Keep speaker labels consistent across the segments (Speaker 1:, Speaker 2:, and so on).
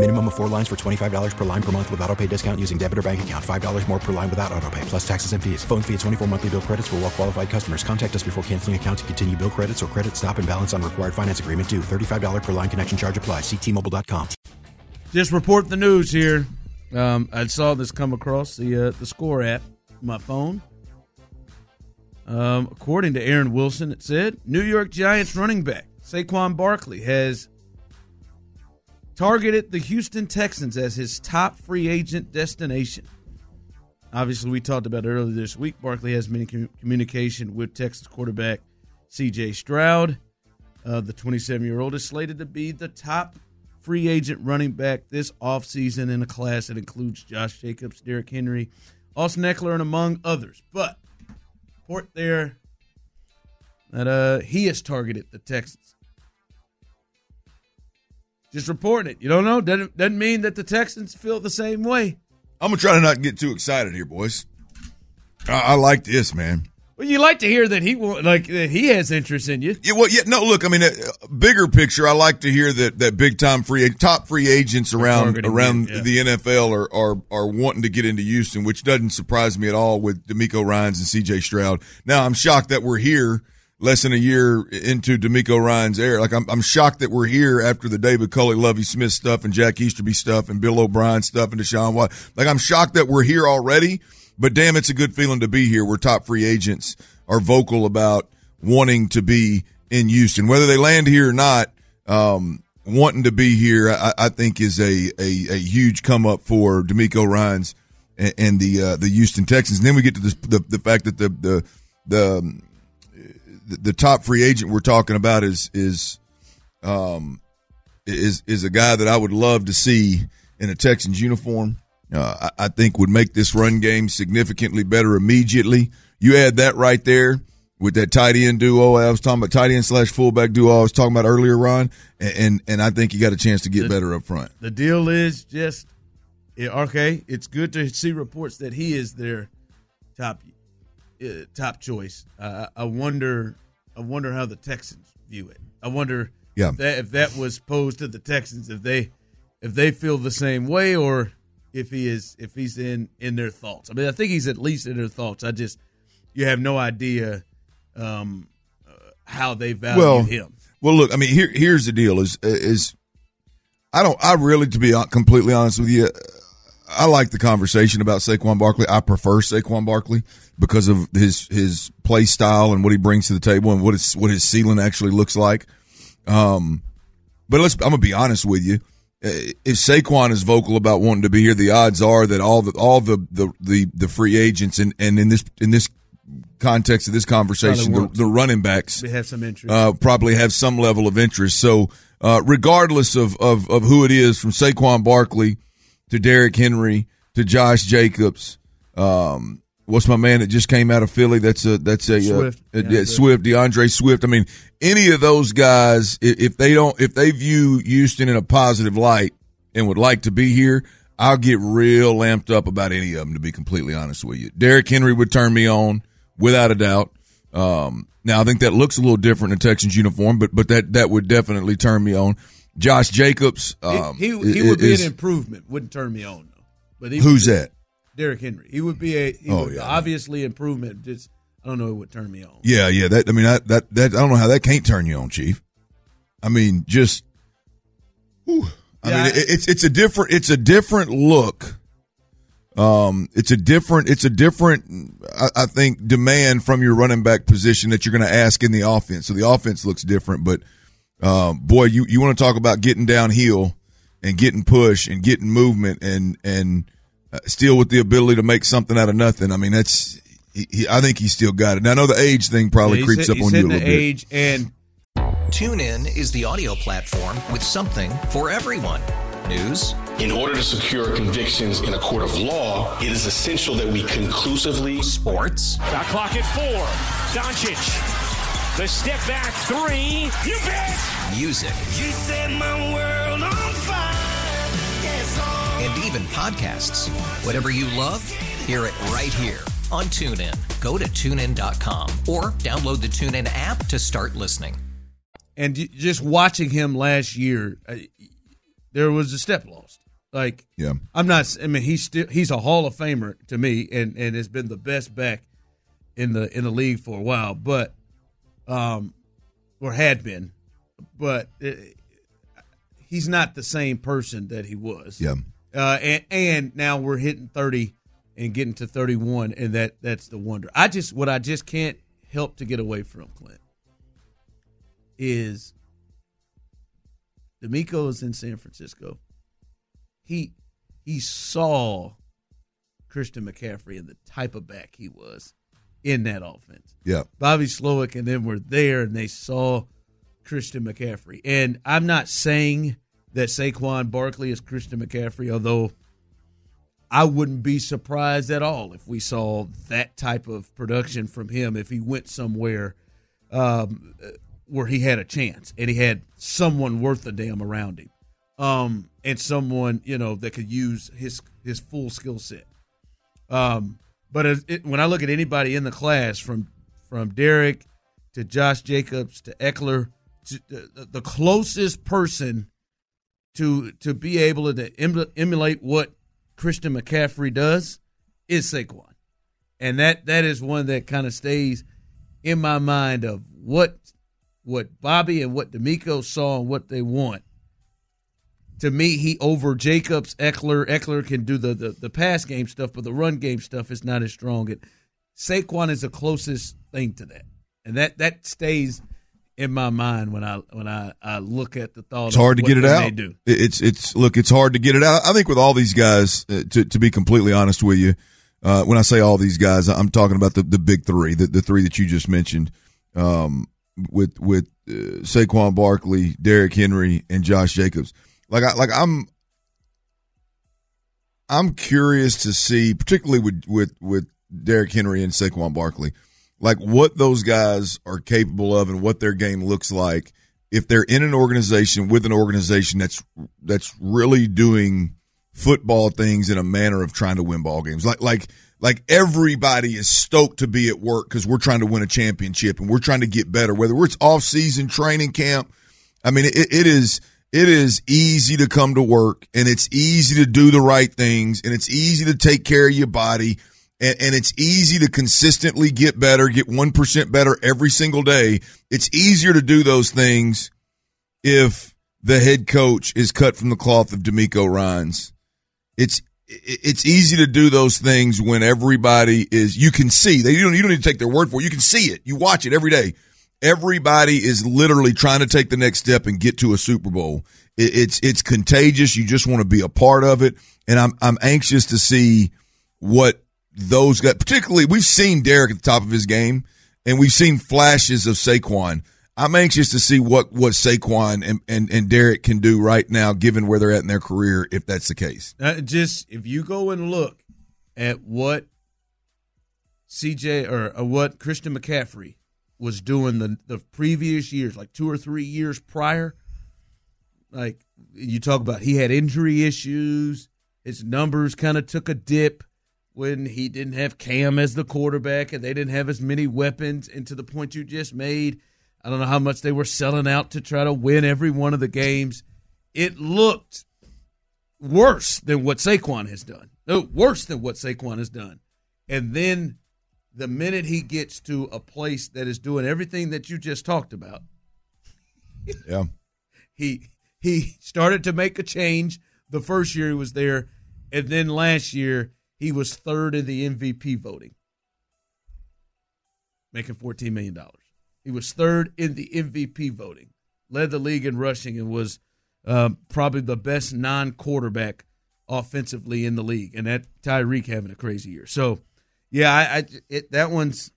Speaker 1: Minimum of four lines for $25 per line per month with auto pay discount using debit or bank account. $5 more per line without auto pay, plus taxes and fees. Phone fee at 24 monthly bill credits for well qualified customers. Contact us before canceling account to continue bill credits or credit stop and balance on required finance agreement due. $35 per line connection charge applies. Ctmobile.com.
Speaker 2: Just report the news here. Um, I saw this come across the uh, the score app, my phone. Um, according to Aaron Wilson, it said New York Giants running back Saquon Barkley has targeted the Houston Texans as his top free agent destination. Obviously, we talked about earlier this week. Barkley has been in communication with Texans quarterback C.J. Stroud. Uh, the 27 year old is slated to be the top free agent running back this offseason in a class that includes Josh Jacobs, Derrick Henry, Austin Ekeler, and among others. But report there that uh, he has targeted the Texans. Just reporting it. You don't know. Doesn't, doesn't mean that the Texans feel the same way.
Speaker 3: I'm gonna try to not get too excited here, boys. I, I like this, man.
Speaker 2: Well, you like to hear that he like that he has interest in you.
Speaker 3: Yeah, well, yeah, no. Look, I mean, uh, bigger picture. I like to hear that that big time free top free agents around around
Speaker 2: yeah.
Speaker 3: the NFL are, are are wanting to get into Houston, which doesn't surprise me at all with DeMeco Ryans and C.J. Stroud. Now, I'm shocked that we're here less than a year into DeMeco Ryans' era. Like, I'm I'm shocked that we're here after the David Culley, Lovie Smith stuff, and Jack Easterby stuff, and Bill O'Brien stuff, and Deshaun Watt. Like, I'm shocked that we're here already. But damn, it's a good feeling to be here where top free agents are vocal about wanting to be in Houston. Whether they land here or not, um, wanting to be here, I, I think is a, a, a, huge come up for DeMeco Ryans and, and the uh, the Houston Texans. And then we get to this, the the fact that the the the um, the top free agent we're talking about is is um is is a guy that I would love to see in a Texans uniform uh, I, I, think would make this run game significantly better immediately. You add that right there with that tight end duo I was talking about, tight end slash fullback duo I was talking about earlier, Ron, and and, and I think you got a chance to get
Speaker 2: the,
Speaker 3: better up front.
Speaker 2: The deal is just okay. It's good to see reports that he is their top uh, top choice. Uh, I wonder, I wonder how the Texans view it. I wonder,
Speaker 3: yeah,
Speaker 2: if that, if that was posed to the Texans, if they if they feel the same way or if he is if he's in in their thoughts. I mean, I think he's at least in their thoughts. I just you have no idea um, uh, how they value
Speaker 3: well,
Speaker 2: him.
Speaker 3: Well, look, I mean, here here's the deal: is is I don't I really to be completely honest with you. I like the conversation about Saquon Barkley. I prefer Saquon Barkley because of his his play style and what he brings to the table and what his what his ceiling actually looks like. Um, but let's I'm gonna be honest with you if Saquon is vocal about wanting to be here, the odds are that all the all the the the, the free agents and and in this in this context of this conversation, the, the, running backs
Speaker 2: have some interest.
Speaker 3: Uh, probably have some level of interest. So, uh, regardless of, of of who it is, from Saquon Barkley to Derrick Henry to Josh Jacobs, um, what's my man that just came out of Philly? That's a that's a
Speaker 2: Swift,
Speaker 3: uh, yeah, Swift, D'Andre Swift. I mean, any of those guys, if they don't, if they view Houston in a positive light and would like to be here, I'll get real lamped up about any of them. To be completely honest with you, Derrick Henry would turn me on without a doubt. Um, now I think that looks a little different in a Texans uniform, but but that that would definitely turn me on. Josh Jacobs, um,
Speaker 2: he, he, he would is, be an improvement. Wouldn't turn me on though. But
Speaker 3: who's that?
Speaker 2: Derrick Henry. He would be a
Speaker 3: oh,
Speaker 2: would
Speaker 3: yeah.
Speaker 2: obviously improvement. Just I don't know it would turn me on.
Speaker 3: Yeah, yeah. That I mean that that that I don't know how that can't turn you on, Chief. I mean, just whew. I
Speaker 2: Yeah,
Speaker 3: mean,
Speaker 2: I-
Speaker 3: it, it's it's a different it's a different look. Um, it's a different it's a different I, I think demand from your running back position that you're going to ask in the offense. So the offense looks different, but um, boy, you you want to talk about getting downhill and getting push and getting movement and and Uh, still with the ability to make something out of nothing. I mean, that's he, he, I think he's still got it. Now, I know the age thing probably
Speaker 2: Yeah,
Speaker 3: creeps
Speaker 2: hit-
Speaker 3: up on you a little
Speaker 2: the
Speaker 3: bit.
Speaker 2: age and
Speaker 4: TuneIn is the audio platform with something for everyone. News,
Speaker 5: In order to secure convictions in a court of law, it is essential that we conclusively
Speaker 4: sports,
Speaker 6: Shot clock at four. Doncic. The step back three. You bet.
Speaker 4: music,
Speaker 7: You set my world
Speaker 4: even podcasts. Whatever you love, hear it right here on TuneIn. Go to tunein.com or download the TuneIn app to start listening.
Speaker 2: and just watching him last year, there was a step lost. Like,
Speaker 3: Yeah.
Speaker 2: I'm not. I mean, he's still he's a Hall of Famer to me, and and has been the best back in the in the league for a while, but um, or had been, but uh, he's not the same person that he was.
Speaker 3: Yeah.
Speaker 2: Uh, and and now we're hitting 30 and getting to 31, and that that's the wonder. I just what I just can't help to get away from Clint is DeMeco is in San Francisco. He he saw Christian McCaffrey and the type of back he was in that offense.
Speaker 3: Yeah.
Speaker 2: Bobby Slowik and them were there and they saw Christian McCaffrey. And I'm not saying that Saquon Barkley is Christian McCaffrey, although I wouldn't be surprised at all if we saw that type of production from him if he went somewhere um, where he had a chance and he had someone worth a damn around him, um, and someone you know that could use his his full skill set. Um, but it, when I look at anybody in the class, from from Derrick to Josh Jacobs to Ekeler, to the, the closest person to to be able to emulate what Christian McCaffrey does is Saquon, and that that is one that kind of stays in my mind of what what Bobby and what DeMeco saw and what they want. To me, he over Jacobs, Ekeler. Ekeler can do the, the the pass game stuff, but the run game stuff is not as strong. And Saquon is the closest thing to that, and that that stays in my mind when I when I, I look at the thought.
Speaker 3: It's hard to
Speaker 2: of
Speaker 3: get it out.
Speaker 2: They do.
Speaker 3: It's it's look, it's hard to get it out. I think with all these guys, uh, to to be completely honest with you, uh, when I say all these guys, I'm talking about the the big three, the the three that you just mentioned, um, with with uh, Saquon Barkley, Derrick Henry, and Josh Jacobs. Like I like I'm. I'm curious to see, particularly with with with Derrick Henry and Saquon Barkley, like what those guys are capable of and what their game looks like if they're in an organization with an organization that's that's really doing football things in a manner of trying to win ball games. Like like like everybody is stoked to be at work because we're trying to win a championship and we're trying to get better. Whether it's off season training camp, I mean it, it is it is easy to come to work and it's easy to do the right things and it's easy to take care of your body and, and it's easy to consistently get better, get 1% better every single day. It's easier to do those things if the head coach is cut from the cloth of DeMeco Ryans. It's it's easy to do those things when everybody is you can see they you don't you don't need to take their word for it. You can see it. You watch it every day. Everybody is literally trying to take the next step and get to a Super Bowl. It, it's it's contagious. You just want to be a part of it, and I'm I'm anxious to see what those guys. Particularly, we've seen Derrick at the top of his game, and we've seen flashes of Saquon. I'm anxious to see what what Saquon and and, and Derrick can do right now, given where they're at in their career, if that's the case.
Speaker 2: Uh, just if you go and look at what CJ or, or what Christian McCaffrey was doing the the previous years, like two or three years prior, like you talk about, he had injury issues. His numbers kind of took a dip when he didn't have Cam as the quarterback, and they didn't have as many weapons. And to the point you just made, I don't know how much they were selling out to try to win every one of the games. It looked worse than what Saquon has done. No, worse than what Saquon has done. And then the minute he gets to a place that is doing everything that you just talked about,
Speaker 3: Yeah.
Speaker 2: he he started to make a change the first year he was there, and then last year he was third in the MVP voting, making fourteen million dollars. He was third in the MVP voting, led the league in rushing, and was uh, probably the best non-quarterback offensively in the league, and that Tyreek having a crazy year. So, yeah, I, I it, that one's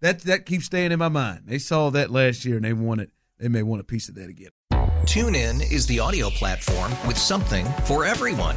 Speaker 2: that that keeps staying in my mind. They saw that last year and they want it. They may want a piece of that again.
Speaker 4: TuneIn is the audio platform with something for everyone.